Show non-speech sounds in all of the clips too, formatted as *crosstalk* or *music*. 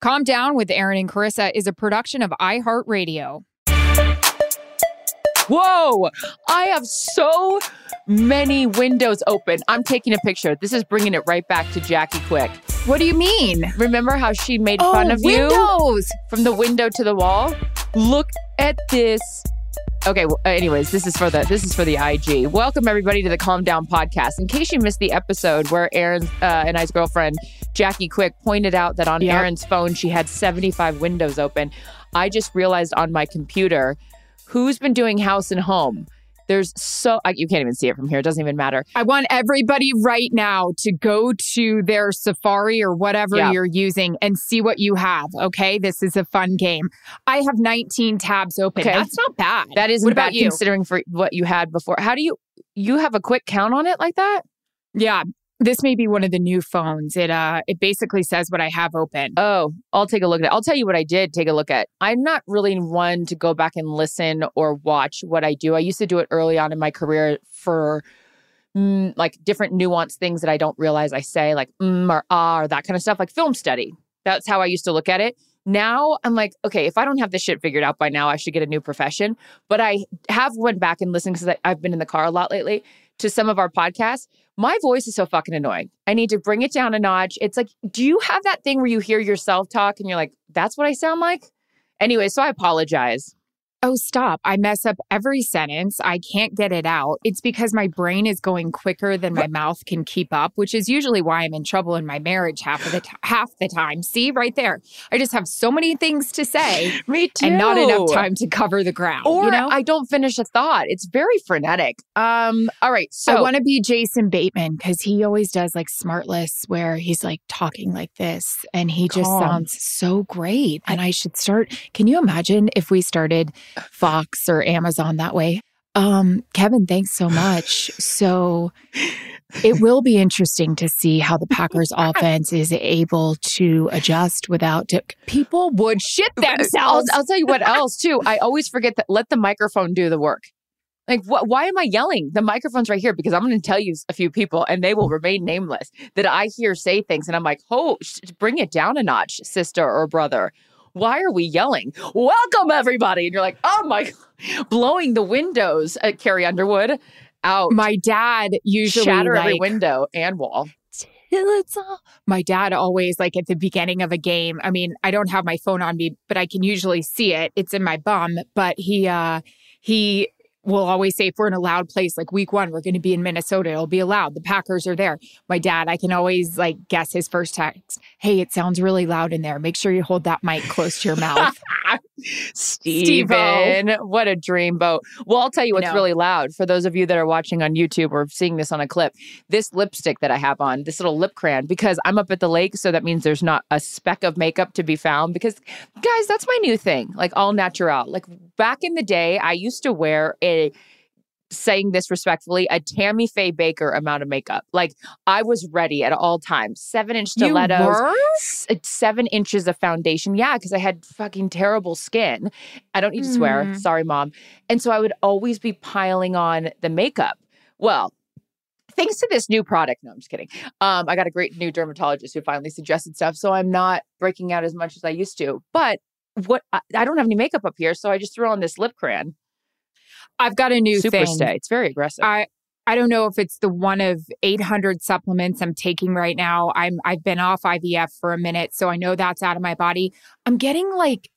Calm Down with Erin and Charissa is a production of iHeartRadio. Whoa! I have so many windows open. I'm taking a picture. This is bringing it right back to Jackie Quick. What do you mean? Remember how she made Oh, fun of windows! you from the window to the wall? Look at this. Okay, well, anyways, this is for the this is for the IG. Welcome everybody to the Calm Down podcast. In case you missed the episode where Erin uh, and I's girlfriend Jackie Quick pointed out that on Yep. Erin's phone she had 75 windows open, I just realized on my computer who's been doing house and home. There's so I, you can't even see it from here. It doesn't even matter. I want everybody right now to go to their Safari or whatever Yeah. you're using and see what you have. Okay. This is a fun game. I have 19 tabs open. Okay. That's not bad. That isn't What about bad you? considering for what you had before. How do you you have a quick count on it like that? Yeah. This may be one of the new phones. It uh it basically says what I have open. Oh, I'll take a look at it. I'll tell you what I did take a look at. I'm not really one to go back and listen or watch what I do. I used to do it early on in my career for mm, like different nuanced things that I don't realize I say, like mm or ah or that kind of stuff, like film study. That's how I used to look at it. Now I'm like, okay, if I don't have this shit figured out by now, I should get a new profession. But I have went back and listened because I've been in the car a lot lately to some of our podcasts. My voice is so fucking annoying. I need to bring it down a notch. It's like, do you have that thing where you hear yourself talk and you're like, that's what I sound like? Anyway, so I apologize. Oh, stop. I mess up every sentence. I can't get it out. It's because my brain is going quicker than my mouth can keep up, which is usually why I'm in trouble in my marriage half of the t- half the time. See right there. I just have so many things to say *laughs* Me too. and not enough time to cover the ground. Or you know? I don't finish a thought. It's very frenetic. Um, all right. So I want to be Jason Bateman because he always does like SmartLess where he's like talking like this and he just Calm. sounds so great. And I should start. Can you imagine if we started Fox or Amazon that way? Um, Kevin, thanks so much. So it *laughs* will be interesting to see how the Packers *laughs* offense is able to adjust without people would shit I'll, themselves. I'll tell you what else too. I always forget that let the microphone do the work. Like, what? Why am I yelling? The microphone's right here because I'm going to tell you a few people, and they will remain nameless. That I hear say things, and I'm like, "Oh, sh- bring it down a notch, sister or brother." Why are we yelling? Welcome everybody, and you're like, "Oh my!" God. Blowing the windows at Carrie Underwood out, My dad usually shatter every window and wall. till it's all. My dad always like at the beginning of a game. I mean, I don't have my phone on me, but I can usually see it. It's in my bum. But he uh he will always say if we're in a loud place like week one, we're going to be in Minnesota. It'll be allowed. The Packers are there. My dad, I can always like guess his first text. Hey, it sounds really loud in there. Make sure you hold that mic close to your mouth. *laughs* Steven, what a dreamboat. Well, I'll tell you what's know. really loud for those of you that are watching on YouTube or seeing this on a clip. This lipstick that I have on, this little lip crayon, because I'm up at the lake, so that means there's not a speck of makeup to be found. Because, guys, that's my new thing, like all natural. Like back in the day, I used to wear a saying this respectfully, a Tammy Faye Bakker amount of makeup. Like I was ready at all times. Seven inch stilettos, s- uh, seven inches of foundation. Yeah, because I had fucking terrible skin. I don't need to swear. Mm. Sorry, mom. And so I would always be piling on the makeup. Well, thanks to this new product. No, I'm just kidding. Um, I got a great new dermatologist who finally suggested stuff. So I'm not breaking out as much as I used to. But what I, I don't have any makeup up here. So I just threw on this lip crayon. I've got a new Super thing. stay. It's very aggressive. I I don't know if it's the one of 800 supplements I'm taking right now. I'm I've been off IVF for a minute, so I know that's out of my body. I'm getting like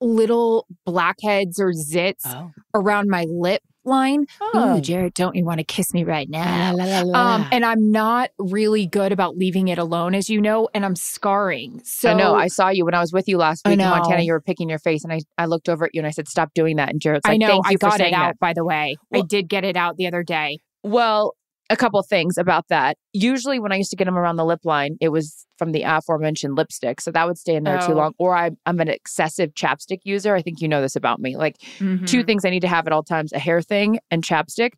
little blackheads or zits oh. around my lip line. Oh. Ooh, Jarret, don't you want to kiss me right now? La, la, la. Um, and I'm not really good about leaving it alone, as you know, and I'm scarring. So I know. I saw you when I was with you last week in Montana. You were picking your face, and I, I looked over at you and I said, "Stop doing that." And Jarret's like, I know "Thank you I for got it saying out, that." by the way. I did get it out the other day. Well, a couple things about that. Usually, when I used to get them around the lip line, it was from the aforementioned lipstick, so that would stay in there too Oh. long. Or I, I'm an excessive chapstick user. I think you know this about me. Like two Mhm. things I need to have at all times: a hair thing and chapstick.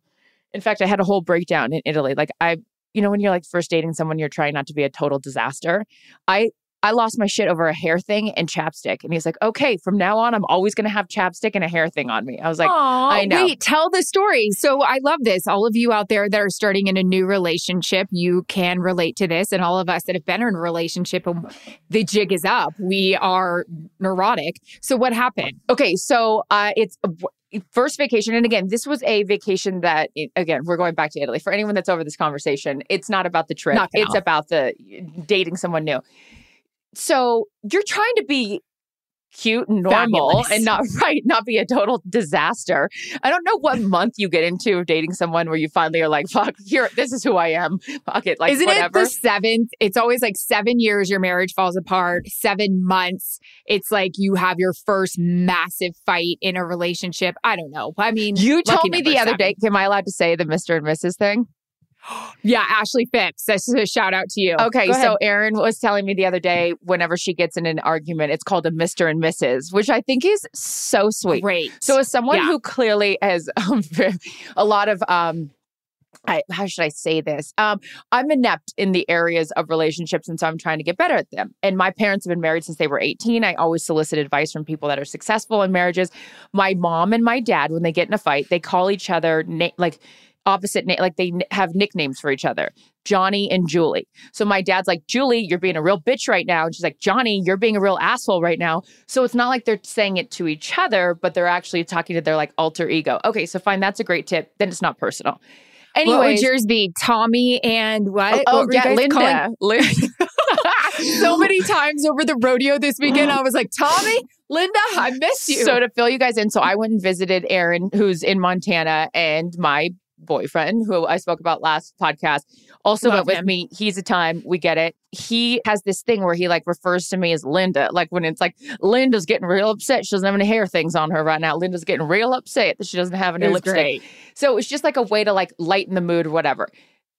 In fact, I had a whole breakdown in Italy. Like I, you know, when you're like first dating someone, you're trying not to be a total disaster. I I lost my shit over a hair thing and chapstick, and he's like, "Okay, from now on, I'm always going to have chapstick and a hair thing on me." I was like, Aw, I know. Wait, tell the story. So I love this. All of you out there that are starting in a new relationship, you can relate to this. And all of us that have been in a relationship and the jig is up, we are neurotic. So what happened? Okay, so uh, it's first vacation, and again, this was a vacation that again we're going back to Italy. For anyone that's over this conversation, it's not about the trip; it's about the dating someone new. So you're trying to be cute and normal Fabulous. and not *laughs* right, not be a total disaster. I don't know what *laughs* month you get into of dating someone where you finally are like, "Fuck, here, this is who I am." Fuck it, like Isn't whatever. it the seventh? It's always like seven years your marriage falls apart, seven months. It's like you have your first massive fight in a relationship. I don't know. I mean, you told me the other seven. day. Am I allowed to say the Mr. and Mrs. thing? *gasps* Yeah, Ashley Phipps. This is a shout out to you. Okay, so Erin was telling me the other day, whenever she gets in an argument, it's called a Mr. and Mrs., which I think is so sweet. great. So, as someone Yeah. who clearly has um, *laughs* a lot of, um, I, how should I say this? Um, I'm inept in the areas of relationships, and so I'm trying to get better at them. And my parents have been married since they were 18. I always solicit advice from people that are successful in marriages. My mom and my dad, when they get in a fight, they call each other na- like opposite name, like they n- have nicknames for each other. Johnny and Julie. So my dad's like, Julie, you're being a real bitch right now. And she's like, Johnny, you're being a real asshole right now. So it's not like they're saying it to each other, but they're actually talking to their like alter ego. Okay, so fine, that's a great tip. Then it's not personal. what Anyway, would yours be? Tommy and what? oh, What oh, yeah, guys calling- Linda. *laughs* Lin- *laughs* so many times over the rodeo this weekend. I was like, Tommy, Linda, I miss you. So to fill you guys in, so I went and visited Erin, who's in Montana, and my boyfriend, who I spoke about last podcast, also Love went with him. me. He's a time, we get it. He has this thing where he like refers to me as Linda. Like when it's like Linda's getting real upset. She doesn't have any hair things on her right now. Linda's getting real upset that she doesn't have any It lipstick. great. So it was just like a way to like lighten the mood or whatever.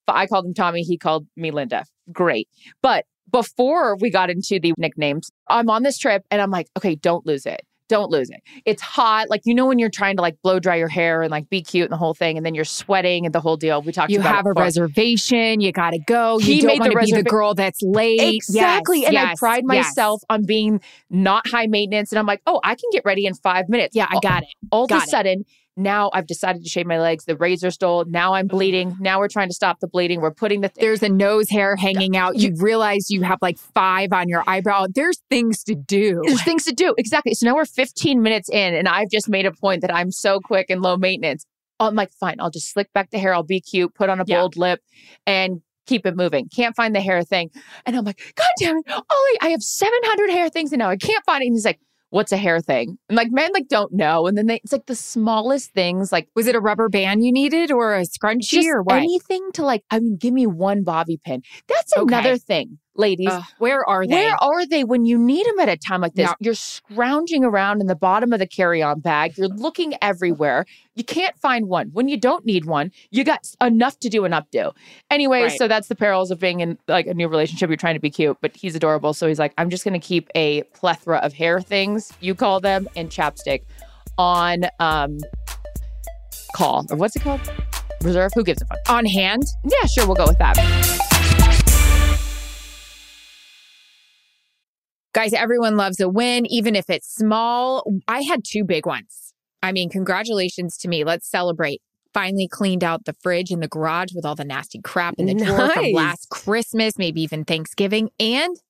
But I called him Tommy. He called me Linda. Great. But before we got into the nicknames, I'm on this trip and I'm like, okay, don't lose it. Don't lose it. It's hot. Like, you know, when you're trying to like blow dry your hair and like be cute and the whole thing, and then you're sweating and the whole deal. We talked You have a reservation. You got to go. He you don't made the want to be the girl that's late. Exactly. Yes, and I yes, pride yes. myself on being not high maintenance. And I'm like, oh, I can get ready in five minutes. Yeah, I got it. all of Got a it. Now I've decided to shave my legs. The razor stole. Now I'm mm-hmm. bleeding. Now we're trying to stop the bleeding. We're putting the. There's a nose hair hanging out. You realize you have like five on your eyebrow. There's things to do. There's things to do. Exactly. So now we're 15 minutes in, and I've just made a point that I'm so quick and low maintenance. I'm like, fine, I'll just slick back the hair. I'll be cute, put on a Yeah. bold lip, and keep it moving. Can't find the hair thing. And I'm like, God damn it, Ollie, I have 700 hair things, and now I can't find it. And he's like, What's a hair thing? And like men like don't know. And then they it's like the smallest things, like Was it a rubber band you needed or a scrunchie or what? anything to like, I mean, give me one bobby pin. That's Okay. another thing. Ladies. Ugh, where are they? Where are they when you need them at a time like this? You're scrounging around in the bottom of the carry on bag. You're looking everywhere. You can't find one. When you don't need one, you got enough to do an updo. Anyway, Right. so that's the perils of being in like a new relationship. You're trying to be cute, but he's adorable. So he's like, I'm just going to keep a plethora of hair things, you call them, and chapstick on um call. Or what's it called? Reserve? Who gives a fuck? on hand? Yeah, sure. We'll go with that. Guys, everyone loves a win, even if it's small. I had two big ones. I mean, congratulations to me. Let's celebrate. Finally cleaned out the fridge in the garage with all the nasty crap in the drawer from last Christmas, maybe even Thanksgiving. And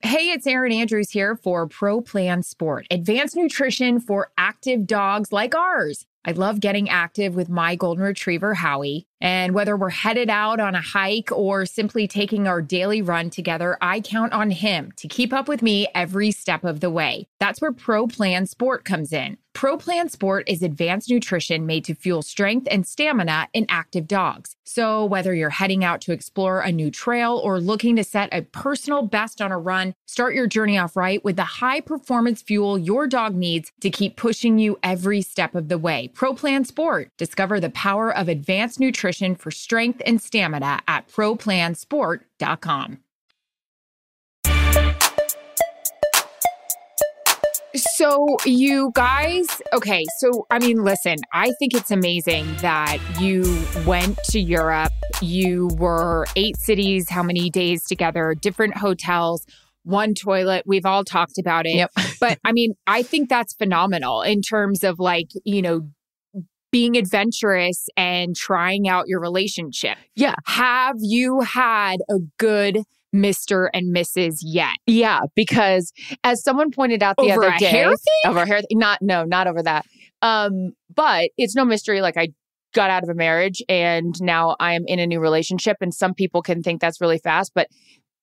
Hey, it's Erin Andrews here for Pro Plan Sport, advanced nutrition for active dogs like ours. I love getting active with my golden retriever, Howie. And whether we're headed out on a hike or simply taking our daily run together, I count on him to keep up with me every step of the way. That's where Pro Plan Sport comes in. Pro Plan Sport is advanced nutrition made to fuel strength and stamina in active dogs. So, whether you're heading out to explore a new trail or looking to set a personal best on a run, start your journey off right with the high performance fuel your dog needs to keep pushing you every step of the way. Pro Plan Sport. Discover the power of advanced nutrition for strength and stamina at ProPlansport.com. So, you guys, okay. So, I mean, listen, I think it's amazing that you went to Europe. You were eight cities, how many days together, different hotels, one toilet. We've all talked about it. Yep. but I mean, I think that's phenomenal in terms of like, you know, being adventurous and trying out your relationship. Yeah. Have you had a good Mr. and Mrs. yet? Yeah, because as someone pointed out the Over other a day, hair thing? over hair, not no, not over that. Um, but it's no mystery. Like I got out of a marriage and now I am in a new relationship, and some people can think that's really fast, but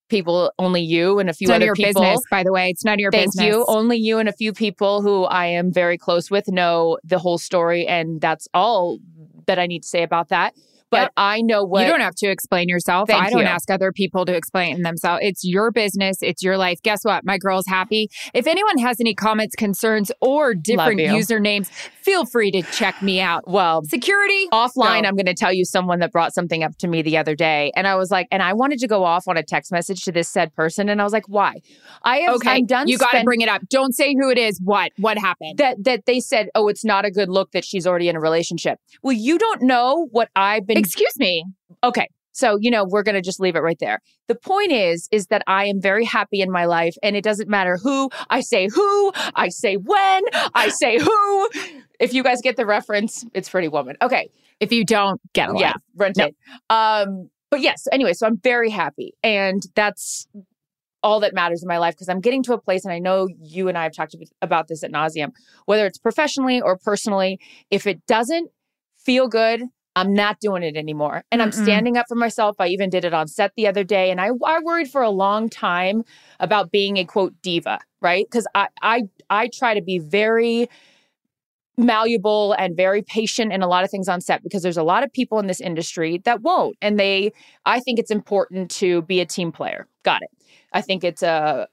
people, only you and a few It's other your people. business, by the way. It's none of your Thank business. you. Only you and a few people who I am very close with know the whole story, and that's all that I need to say about that. But Yep. I know what you don't have to explain yourself. Thank I don't you. ask other people to explain themselves. It's your business. It's your life. Guess what? My girl's happy. If anyone has any comments, concerns, or different usernames, feel free to check me out. well Security. offline. Go. I'm going to tell you someone that brought something up to me the other day, and I was like, and I wanted to go off on a text message to this said person, and I was like, why? I have Okay. I'm done. You got to spend- bring it up. Don't say who it is. What? What happened? that that they said, oh, it's not a good look that she's already in a relationship. Well, you don't know what I've been Excuse me. Okay. So, you know, we're going to just leave it right there. The point is, is that I am very happy in my life and it doesn't matter who I say who, I say when, I say who. If you guys get the reference, it's Pretty Woman. Okay. If you don't, get life. Yeah. Rent No. it. Um, but yes, anyway, so I'm very happy. And that's all that matters in my life because I'm getting to a place, and I know you and I have talked about this at nauseum, whether it's professionally or personally, if it doesn't feel good, I'm not doing it anymore. And I'm Mm-mm. standing up for myself. I even did it on set the other day. And I, I worried for a long time about being a quote diva, right? Because I, I I try to be very malleable and very patient in a lot of things on set because there's a lot of people in this industry that won't. And they I think it's important to be a team player. Got it. I think it's a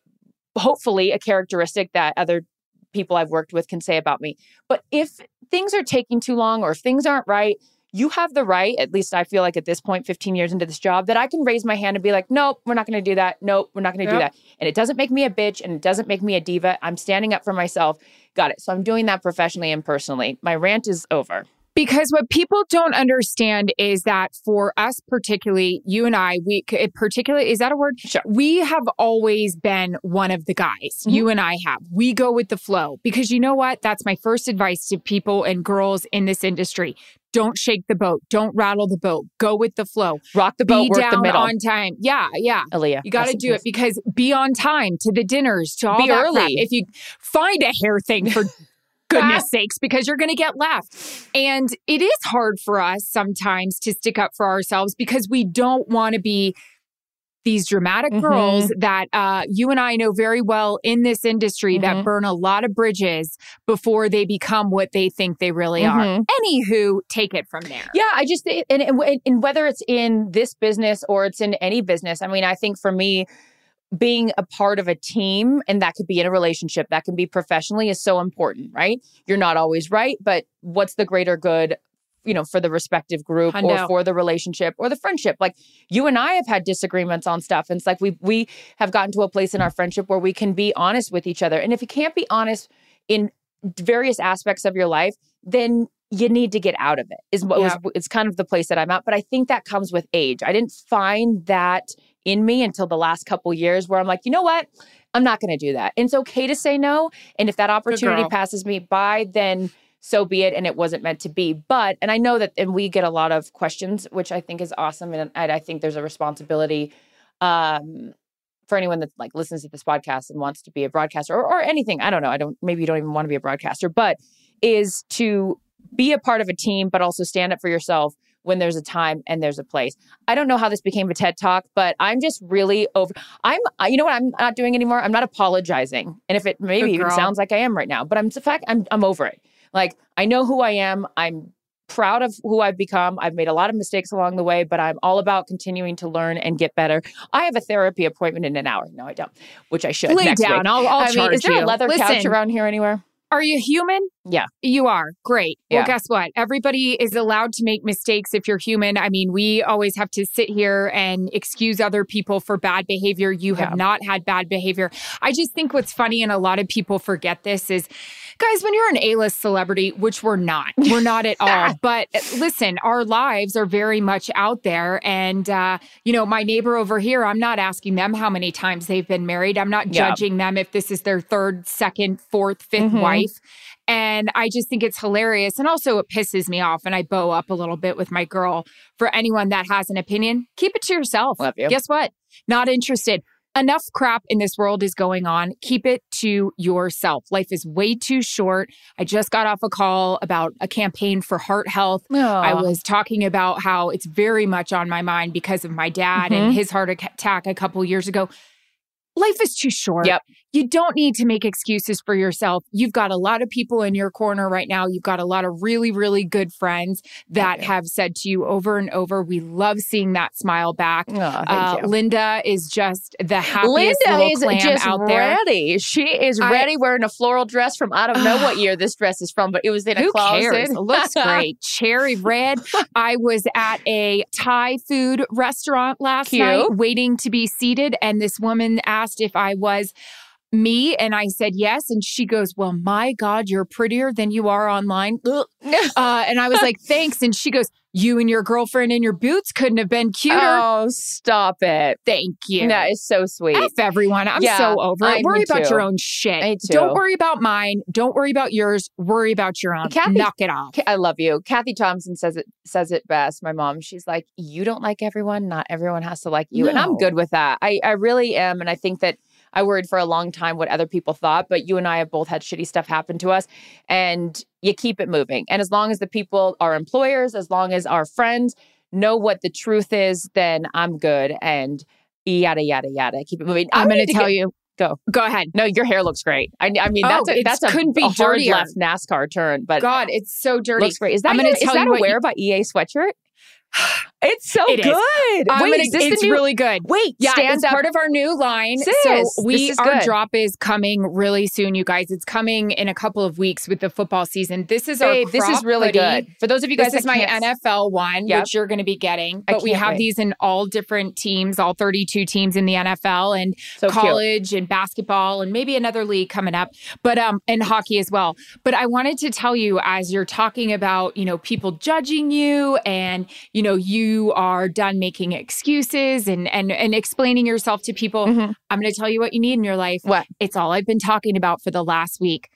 hopefully a characteristic that other people I've worked with can say about me. But if things are taking too long or if things aren't right, you have the right, at least I feel like at this point, 15 years into this job, that I can raise my hand and be like, nope, we're not going to do that. Nope, we're not going to Yep. do that. And it doesn't make me a bitch and it doesn't make me a diva. I'm standing up for myself. Got it. So I'm doing that professionally and personally. My rant is over. Because what people don't understand is that for us, particularly you and I, we particularly is that a word? Sure. We have always been one of the guys. Mhm. You and I have. We go with the flow because you know what? That's my first advice to people and girls in this industry. Don't shake the boat. Don't rattle the boat. Go with the flow. Rock the boat, be down the middle. on time. Yeah, yeah. Aaliyah. You got to do it because be on time to the dinners, to all Be that crap. early. If you find a hair thing for *laughs* goodness sakes, because you're going to get left. And it is hard for us sometimes to stick up for ourselves because we don't want to be these dramatic Mhm. girls that uh, you and I know very well in this industry that Mhm. burn a lot of bridges before they become what they think they really are. Mhm. Anywho, take it from there. Yeah, I just and, and and whether it's in this business or it's in any business, I mean, I think for me, being a part of a team and that could be in a relationship, that can be professionally, is so important, right? You're not always right, but what's the greater good? You know, for the respective group or for the relationship or the friendship. Like you and I have had disagreements on stuff. And it's like we we have gotten to a place in our friendship where we can be honest with each other. And if you can't be honest in various aspects of your life, then you need to get out of it. Is what Yeah. was it's kind of the place that I'm at. But I think that comes with age. I didn't find that in me until the last couple years where I'm like, you know what? I'm not going to do that. And it's okay to say no. And if that opportunity passes me by, then so be it. And it wasn't meant to be. But, and I know that, and we get a lot of questions, which I think is awesome. And, I think there's a responsibility um, for anyone that like listens to this podcast and wants to be a broadcaster or, or anything. I don't know. I don't, maybe you don't even want to be a broadcaster, but is to be a part of a team, but also stand up for yourself when there's a time and there's a place. I don't know how this became a TED talk, but I'm just really over. I'm, you know what I'm not doing anymore? I'm not apologizing. And if it maybe even sounds like I am right now, but I'm the fact I'm, I'm over it. Like I know who I am. I'm proud of who I've become. I've made a lot of mistakes along the way, but I'm all about continuing to learn and get better. I have a therapy appointment in an hour. No, I don't, which I should. Lay next down. week. I'll, I'll I mean, is there you. a leather couch around here anywhere? Are you human? Yeah. You are. Great. Well, guess what? Everybody is allowed to make mistakes if you're human. I mean, we always have to sit here and excuse other people for bad behavior. You have not had bad behavior. I just think what's funny, and a lot of people forget this, is guys, when you're an A list celebrity, which we're not, we're *laughs* not at all. But uh, listen, our lives are very much out there. And, uh, you know, my neighbor over here, I'm not asking them how many times they've been married. I'm not Yeah. judging them if this is their third, second, fourth, 5th Mhm. wife. And I just think it's hilarious. And also, it pisses me off. And I bow up a little bit with my girl. For anyone that has an opinion, keep it to yourself. Love you. Guess what? Not interested. Enough crap in this world is going on. Keep it to yourself. Life is way too short. I just got off a call about a campaign for heart health. I was talking about how it's very much on my mind because of my dad Mhm. and his heart attack a couple years ago. Life is too short. Yep. You don't need to make excuses for yourself. You've got a lot of people in your corner right now. You've got a lot of really, really good friends that have said to you over and over, we love seeing that smile back. Oh, thank Uh, you. Linda is just the happiest Linda little is clam just out there. ready. She is I- ready wearing a floral dress from I don't know what *sighs* year this dress is from, but it was in a Who closet. cares? It looks *laughs* great. Cherry red. I was at a Thai food restaurant last Cute. night waiting to be seated. And this woman asked if I was me. And I said yes. And she goes, Well, my God, you're prettier than you are online. *laughs* Uh, and I was like, Thanks. And she goes, You and your girlfriend in your boots couldn't have been cuter. oh, stop it. Thank you. That is so sweet. F everyone. I'm Yeah, so over it. me Worry about too. your own shit. Don't worry about mine. Don't worry about yours. Worry about your own. Kathy- Knock it off. I love you. Kathy Thompson says it says it best. My mom, she's like, "You don't like everyone. Not everyone has to like you." And I'm good with that. I I really am, and I think that I worried for a long time what other people thought. But you and I have both had shitty stuff happen to us, and you keep it moving. And as long as the people, our employers, as long as our friends know what the truth is, then I'm good. And yada yada yada. Keep it moving. I'm going to tell get- you. Go. Go ahead. No, your hair looks great. I, I mean, Oh, that's a, that's a, couldn't be a hard dirtier. left NASCAR turn, but God, it's so dirty. looks great. Is that, I'm gonna your, is tell that you a wear you- by EA sweatshirt? *sighs* *sighs* It's so It is. good. I'm Wait, is this it's new? really good. Wait, Yeah, stand it's up. part of our new line. Sis, so this we is our good. drop is coming really soon, you guys. It's coming in a couple of weeks with the football season. This is Babe, our this is really hoodie. good. For those of you guys This is my NFL one, Yep. which you're going to be getting. But we have wait. these in all different teams, all 32 teams in the NFL and So cute. college and basketball and maybe another league coming up, but um and hockey as well. But I wanted to tell you as you're talking about, you know, people judging you and you know, you are done making excuses and and and explaining yourself to people. Mhm. I'm going to tell you what you need in your life. What? It's all I've been talking about for the last week.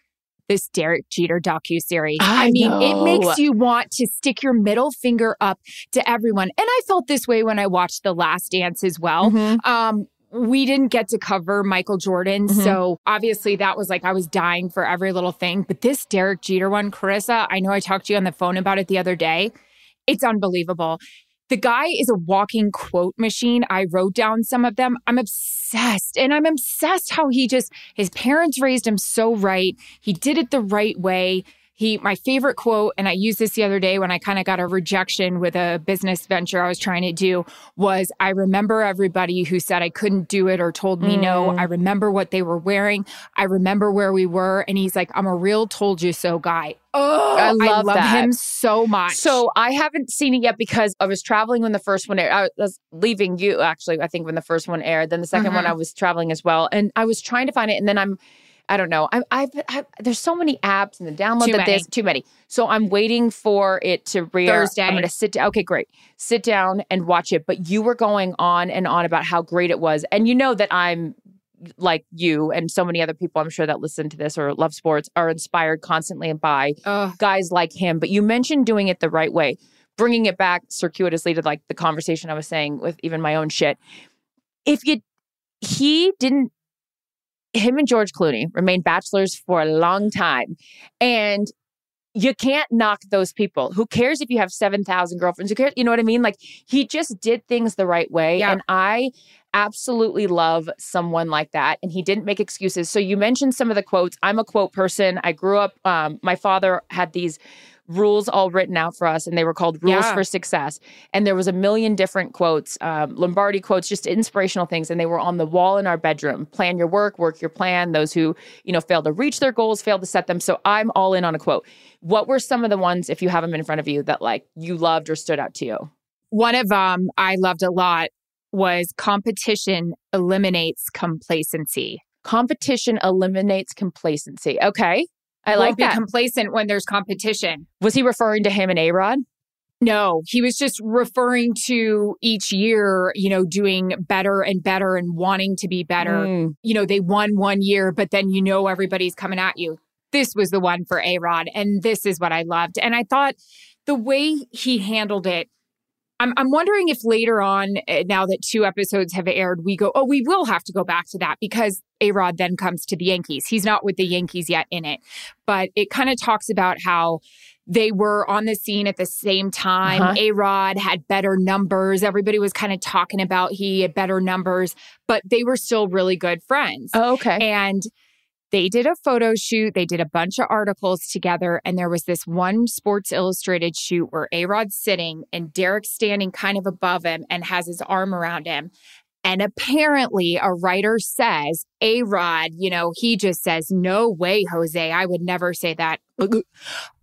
This Derek Jeter docu series. I mean, know. it makes you want to stick your middle finger up to everyone. And I felt this way when I watched The Last Dance as well. Mhm. Um, we didn't get to cover Michael Jordan. Mhm. So obviously that was like I was dying for every little thing. But this Derek Jeter one, Charissa, I know I talked to you on the phone about it the other day. It's unbelievable. The guy is a walking quote machine. I wrote down some of them. I'm obsessed. And I'm obsessed how he just, his parents raised him so right. He did it the right way. He, my favorite quote, and I used this the other day when I kind of got a rejection with a business venture I was trying to do, was I remember everybody who said I couldn't do it or told me no. Mm. I remember what they were wearing. I remember where we were. And he's like, I'm a real told you so guy. Oh, I love that. him so much. So I haven't seen it yet because I was traveling when the first one aired. I was leaving you actually. I think when the first one aired, then the 2nd one Mhm. I was traveling as well, and I was trying to find it, and then I'm. I don't know. I, I've, I've there's so many apps and the download Too that many. this too many. So I'm waiting for it to rear. Thursday. I'm going to sit down. Okay, great. Sit down and watch it. But you were going on and on about how great it was, and you know that I'm like you and so many other people I'm sure that listen to this or love sports are inspired constantly by Ugh. guys like him. But you mentioned doing it the right way, bringing it back circuitously to like the conversation I was saying with even my own shit. If you, he didn't, him and George Clooney remained bachelors for a long time. And you can't knock those people. Who cares if you have 7,000 girlfriends? Who cares? You know what I mean? Like he just did things the right way. Yeah. And I absolutely love someone like that. And he didn't make excuses. So you mentioned some of the quotes. I'm a quote person. I grew up, um, my father had these rules all written out for us and they were called rules Yeah. for success. And there was a million different quotes um, lombardi quotes just inspirational things and they were on the wall in our bedroom. Plan your work work your plan. Those who you know fail to reach their goals fail to set them. So i'm all in on a quote. What were some of the ones if you have them in front of you that like you loved or stood out to you? One of them I loved a lot was competition eliminates complacency. competition eliminates complacency. Okay i Won't like be that complacent when there's competition. was he referring to him and a-rod No, he was just referring to each year, you know, doing better and better and wanting to be better. Mm. You know, they won one year, but then you know everybody's coming at you. This was the one for A Rod, and this is what I loved. And I thought the way he handled it, I'm, I'm wondering if later on, uh, now that two episodes have aired, we go, oh, we will have to go back to that because A Rod then comes to the Yankees. He's not with the Yankees yet in it, but it kind of talks about how they were on the scene at the same time. Uh-huh. A Rod had better numbers. Everybody was kind of talking about he had better numbers, but they were still really good friends. oh, okay And they did a photo shoot. They did a bunch of articles together. And there was this one Sports Illustrated shoot where A Rod's sitting and Derek's standing kind of above him and has his arm around him. And apparently, a writer says, A Rod, you know, he just says, No way, Jose. I would never say that. *laughs*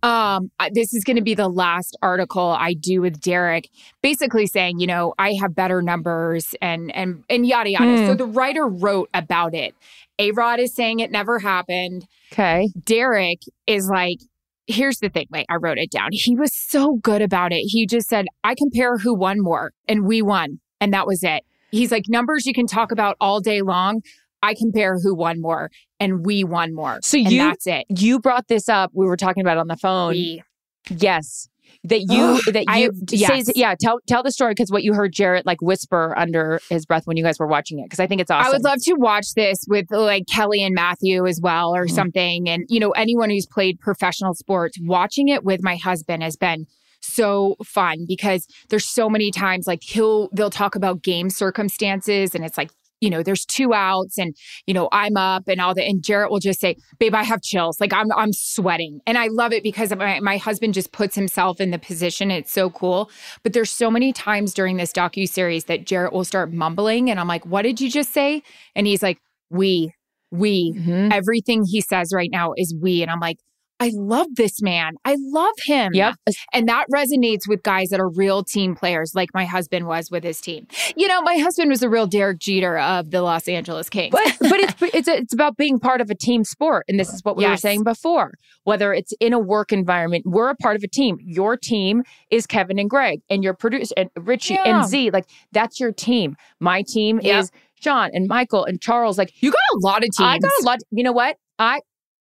Um, this is going to be the last article I do with Derek, basically saying, you know, I have better numbers and and and yada yada. Hmm. So the writer wrote about it. A Rod is saying it never happened. okay Derek is like, here's the thing. Wait, I wrote it down. He was so good about it. He just said, I compare who won more, and we won. And that was it. He's like, numbers you can talk about all day long. I compare who won more, and we won more. So and you- that's it. you brought this up we were talking about it on the phone We. Yes. That *gasps* you that you yes. say yeah tell tell the story because what you heard Jarret like whisper under his breath when you guys were watching it because I think it's awesome. I would love to watch this with like Kelly and Matthew as well or Mhm. something. And, you know, anyone who's played professional sports, watching it with my husband has been so fun because there's so many times like he'll, they'll talk about game circumstances and it's like, you know, there's two outs and, you know, I'm up and all that. And Jarret will just say, babe, I have chills. Like I'm, I'm sweating. And I love it because my, my husband just puts himself in the position. It's so cool. But there's so many times during this docu series that Jarret will start mumbling. And I'm like, what did you just say? And he's like, we, we, Mhm. everything he says right now is we. And I'm like, I love this man. I love him. Yep. And that resonates with guys that are real team players, like my husband was with his team. You know, my husband was a real Derek Jeter of the Los Angeles Kings. But *laughs* but it's it's it's about being part of a team sport, and this is what we were saying before. Whether it's in a work environment, we're a part of a team. Your team is Kevin and Greg, and your producer and Richie Yeah. and Z. Like that's your team. My team Yep. is Sean and Michael and Charles. Like you got a lot of teams. I got a lot. You know what? I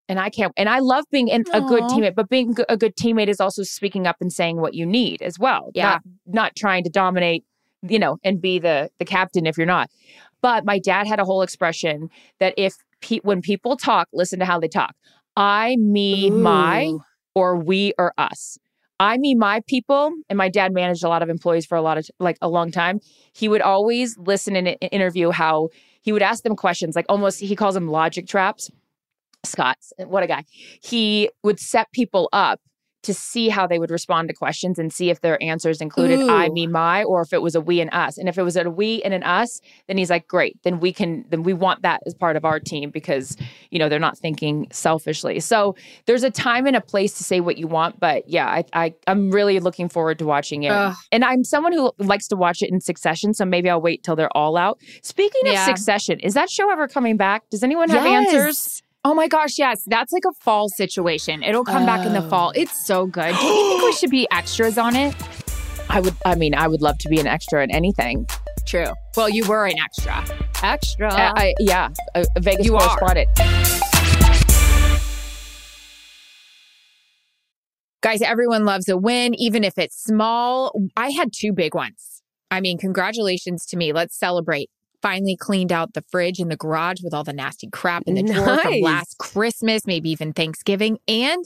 and I can't. And I love being in, a good teammate, but being a good teammate is also speaking up and saying what you need as well. Yeah. Not, not trying to dominate, you know, and be the the captain if you're not. But my dad had a whole expression that if pe- when people talk, listen to how they talk. I, me, my, or we or us. I, me, my people, and my dad managed a lot of employees for a lot of like a long time. He would always listen in an interview how he would ask them questions, like almost he calls them logic traps. Scott's uh, what a guy. He would set people up to see how they would respond to questions and see if their answers included I, Ooh. me, my, or if it was a we and us. And if it was a we and an us, then he's like, great, then we can, then we want that as part of our team because, you know, they're not thinking selfishly. So there's a time and a place to say what you want. But yeah, I, I I'm really looking forward to watching it. Ugh. And I'm someone who likes to watch it in succession. So maybe I'll wait till they're all out. Speaking of Yeah. succession, is that show ever coming back? Does anyone have Yes. answers? Oh my gosh, yes. That's like a fall situation. It'll come back in the fall. It's so good. Do you think we *gasps* should be extras on it? I would, I mean, I would love to be an extra in anything. True. Well, you were an extra. Extra. Uh, I, yeah, a, a Vegas You are. correspondent. Guys, everyone loves a win, even if it's small. I had two big ones. I mean, congratulations to me. Let's celebrate. Finally cleaned out the fridge in the garage with all the nasty crap in the drawer from last Christmas, maybe even Thanksgiving. And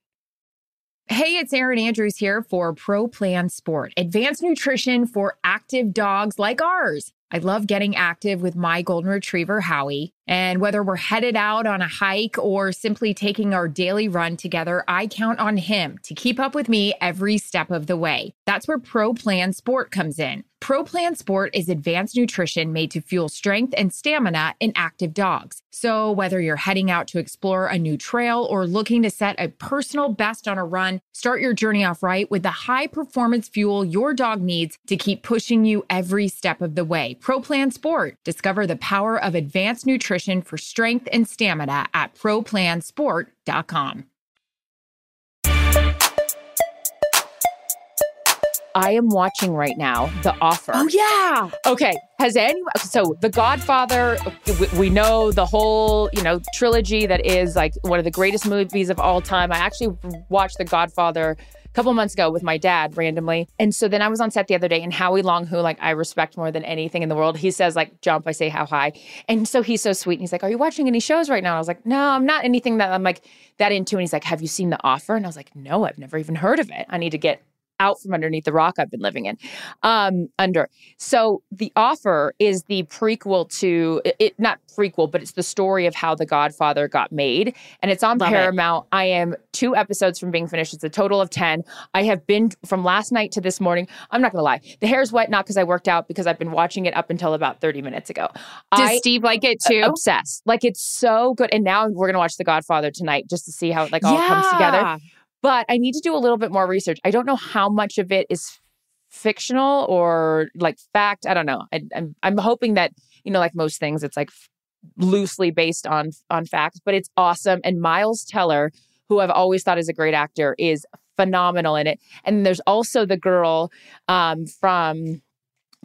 Hey, it's Erin Andrews here for Pro Plan Sport, advanced nutrition for active dogs like ours. I love getting active with my golden retriever, Howie. And whether we're headed out on a hike or simply taking our daily run together, I count on him to keep up with me every step of the way. That's where Pro Plan Sport comes in. Pro Plan Sport is advanced nutrition made to fuel strength and stamina in active dogs. So, whether you're heading out to explore a new trail or looking to set a personal best on a run, start your journey off right with the high performance fuel your dog needs to keep pushing you every step of the way. Pro Plan Sport. Discover the power of advanced nutrition for strength and stamina at ProPlansport.com. I am watching right now The Offer. Oh, yeah. Okay. Has anyone? So, The Godfather, we- know the whole, you know, trilogy that is like one of the greatest movies of all time. I actually watched The Godfather couple months ago with my dad randomly. And so then I was on set the other day and Howie Long, who like I respect more than anything in the world, he says like jump, I say how high. And so he's so sweet. And he's like, Are you watching any shows right now? And I was like, No, I'm not anything that I'm like that into. And he's like, Have you seen The Offer? And I was like, No, I've never even heard of it. I need to get out from underneath the rock I've been living in, um, under. So the offer is the prequel to it, not prequel, but it's the story of how The Godfather got made, and it's on Love it. Paramount. I am two episodes from being finished. It's a total of ten. I have been from last night to this morning. I'm not gonna lie, the hair's wet not because I worked out, because I've been watching it up until about 30 minutes ago. Does I Steve like it too? obsessed. Like it's so good. And now we're gonna watch The Godfather tonight just to see how it like all comes together. But I need to do a little bit more research. I don't know how much of it is fictional or like fact. I don't know. I, I'm I'm hoping that you know, like most things, it's like f- loosely based on on facts. But it's awesome. And Miles Teller, who I've always thought is a great actor, is phenomenal in it. And there's also the girl um, from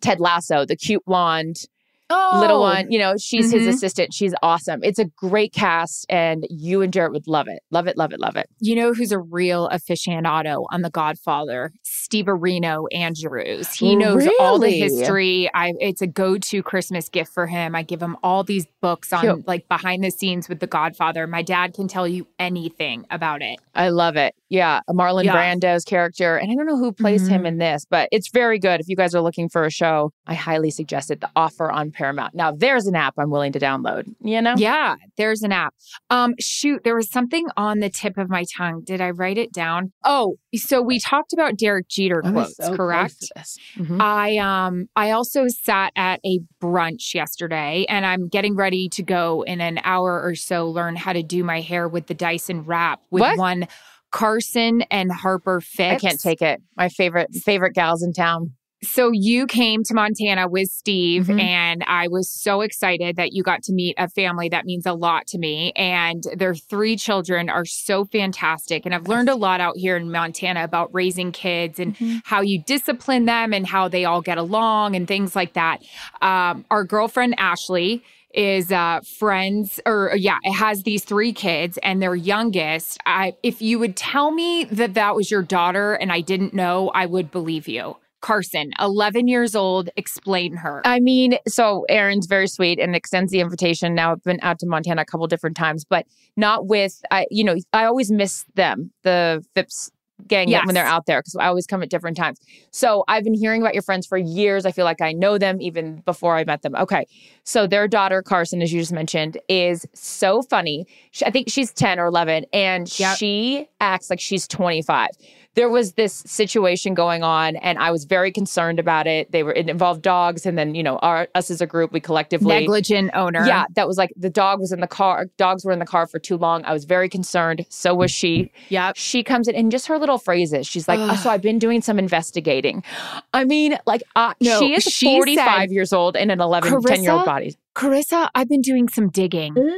Ted Lasso, the cute blonde Oh, little one. You know, she's his Mhm. assistant. She's awesome. It's a great cast, and you and Jarret would love it. Love it, love it, love it. You know who's a real aficionado on The Godfather? Steve Areno Andrews. He knows all the history. I it's a go-to Christmas gift for him. I give him all these books on Cute. like behind the scenes with The Godfather. My dad can tell you anything about it. I love it. Yeah, Marlon Yeah. Brando's character, and I don't know who plays him Mhm. in this, but it's very good. If you guys are looking for a show, I highly suggest it. The Offer on Paramount. Now, there's an app I'm willing to download. You know, Yeah, there's an app. Um, shoot, there was something on the tip of my tongue. Did I write it down? Oh, so we talked about Derek Jeter quotes, so correct? close to this. Mhm. I um I also sat at a brunch yesterday and I'm getting ready to go in an hour or so learn how to do my hair with the Dyson wrap with What? one Carson and Harper Fitz. I can't take it. My favorite favorite gals in town. So you came to Montana with Steve Mhm. and I was so excited that you got to meet a family that means a lot to me. And their three children are so fantastic. And I've learned a lot out here in Montana about raising kids and how you discipline them and how they all get along and things like that. Um, our girlfriend Ashley is uh friends or yeah it has these three kids and their youngest. I if you would tell me that that was your daughter and i didn't know i would believe you carson 11 years old explain her I mean, so Erin's very sweet and extends the invitation. Now I've been out to Montana a couple different times, but not with I. You know, I always miss them, the Phipps gang, Yes. when they're out there because I always come at different times. So I've been hearing about your friends for years. I feel like I know them even before I met them. Okay, so their daughter Carson, as you just mentioned, is so funny. She, I think she's ten or eleven, and Yep. she acts like she's twenty five there was this situation going on and I was very concerned about it. They were it involved dogs and then, you know, our us as a group, we collectively negligent owner Yeah, that was like the dog was in the car. Dogs were in the car for too long. I was very concerned. So was she. Yeah. She comes in and just her little phrases. She's like, oh, "So I've been doing some investigating." I mean, like uh, No, she is she 45 said- years old in an 11 10 year old body. charissa i've been doing some digging Mhm.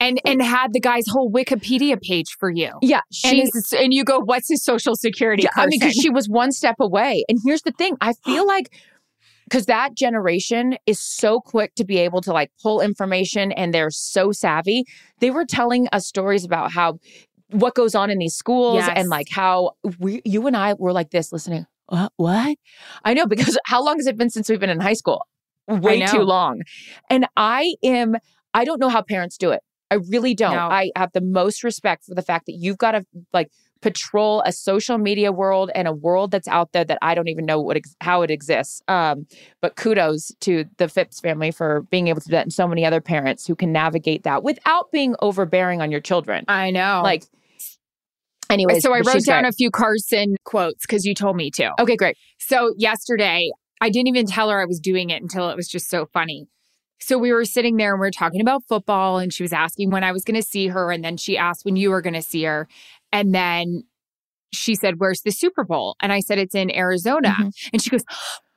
And and had the guy's whole wikipedia page for you Yeah, and, she and you go what's his social security Yeah, I mean, because she was one step away. And here's the thing I feel *gasps* like, because that generation is so quick to be able to like pull information and they're so savvy. They were telling us stories about how what goes on in these schools Yes. and like how we, you and I were like this listening. What? What? I know because *laughs* how long has it been since we've been in high school? Way too long. And I am, I don't know how parents do it. I really don't. No. I have the most respect for the fact that you've got to like patrol a social media world and a world that's out there that I don't even know what ex- how it exists. Um, but kudos to the Phipps family for being able to do that, and so many other parents who can navigate that without being overbearing on your children. i know Like, anyways, so I wrote down great. a few Carson quotes because you told me to. okay, great. So yesterday, I didn't even tell her I was doing it until it was just so funny. So we were sitting there and we are talking about football, and she was asking when I was going to see her, and then she asked when you were going to see her, and then she said, "Where's the Super Bowl?" And I said, "It's in Arizona," Mhm. and she goes.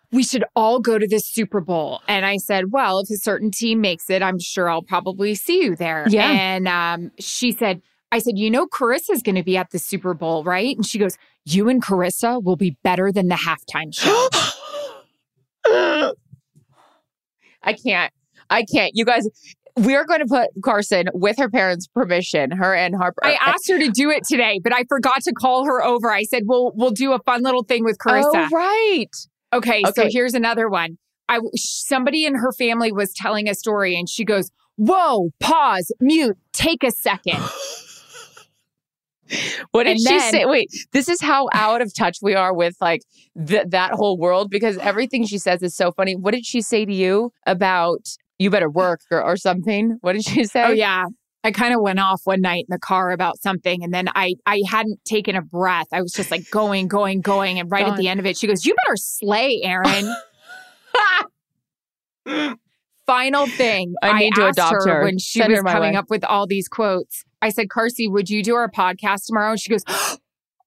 We should all go to the Super Bowl. And I said, Well, if a certain team makes it, I'm sure I'll probably see you there. Yeah. And um, she said, I said, You know, Charissa's going to be at the Super Bowl, right? And she goes, You and Carissa will be better than the halftime show. *gasps* I can't. I can't. You guys, we're going to put Carson with her parents' permission, her and Harper. I asked her to do it today, but I forgot to call her over. I said, "Well, we'll do a fun little thing with Charissa." Oh, right. okay, so here's another one. I somebody in her family was telling a story, and she goes, "Whoa, pause, mute, take a second. *gasps* What did And she then- say? Wait, this is how out of touch we are with like th- that whole world because everything she says is so funny. What did she say to you about you better work or, or something? What did she *laughs* oh, say? Oh yeah. I kind of went off one night in the car about something and then I I hadn't taken a breath. I was just like going, going, going. And right at the end of it, she goes, You better slay, Erin. *laughs* Final thing. I need to asked adopt her. when she Send was coming way. up with all these quotes. I said, Carsey, would you do our podcast tomorrow? And she goes, *gasps*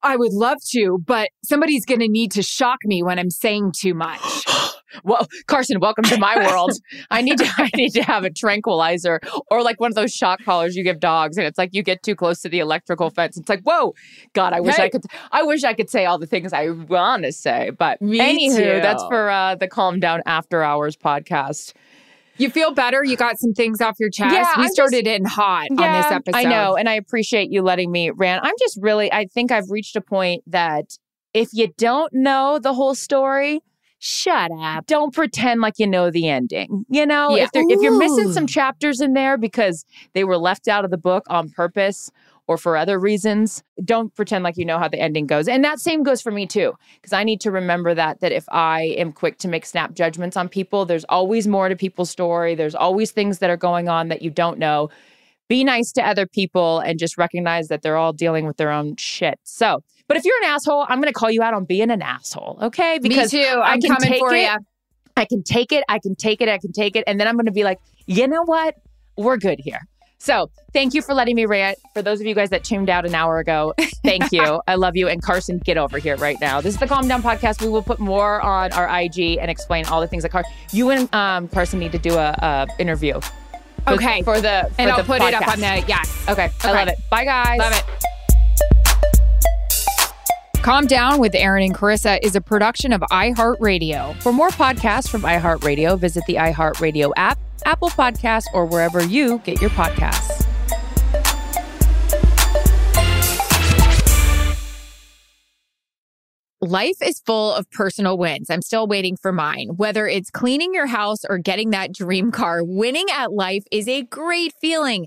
I would love to, but somebody's going to need to shock me when I'm saying too much. *gasps* *gasps* Well, Carson, welcome to my world. *laughs* I need to I need to have a tranquilizer or like one of those shock collars you give dogs, and it's like you get too close to the electrical fence. It's like, whoa, God, I wish I could. I wish I could say all the things I want to say, but Me anywho, too. that's for uh, the Calm Down After Hours podcast. You feel better? You got some things off your chest? Yeah, we I'm just- started in hot on this episode. I know, and I appreciate you letting me rant. I'm just really, I think I've reached a point that if you don't know the whole story, shut up. Don't pretend like you know the ending. You know, Yeah. if they're, if you're missing some chapters in there because they were left out of the book on purpose or for other reasons, don't pretend like you know how the ending goes. And that same goes for me too, because I need to remember that that if I am quick to make snap judgments on people, there's always more to people's story. There's always things that are going on that you don't know be nice to other people and just recognize that they're all dealing with their own shit. So, but if you're an asshole, I'm going to call you out on being an asshole, okay? Because Me too. I I'm can coming take for it. you. I can take it, I can take it, I can take it, and then I'm going to be like, you know what? We're good here. So, thank you for letting me rant. For those of you guys that tuned out an hour ago, *laughs* thank you. I love you. And Carson, get over here right now. This is the Calm Down podcast. We will put more on our IG and explain all the things that Car- you and um, Carson need to do a, a interview. for- Okay. For the for And I'll the put it up on the, yeah. Okay. I love it. Bye, guys. Love it. Calm Down with Erin and Charissa is a production of iHeartRadio. For more podcasts from iHeartRadio, visit the iHeartRadio app, Apple Podcasts, or wherever you get your podcasts. Life is full of personal wins. I'm still waiting for mine. Whether it's cleaning your house or getting that dream car, winning at life is a great feeling.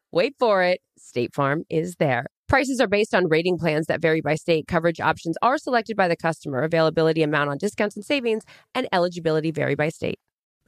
wait for it, State Farm is there. Prices are based on rating plans that vary by state. Coverage options are selected by the customer. Availability, amount on discounts and savings, and eligibility vary by state.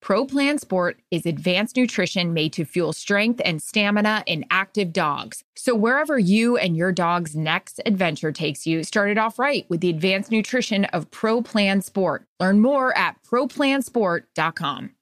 Pro Plan Sport is advanced nutrition made to fuel strength and stamina in active dogs. So wherever you and your dog's next adventure takes you, start it off right with the advanced nutrition of Pro Plan Sport. Learn more at ProPlansport.com.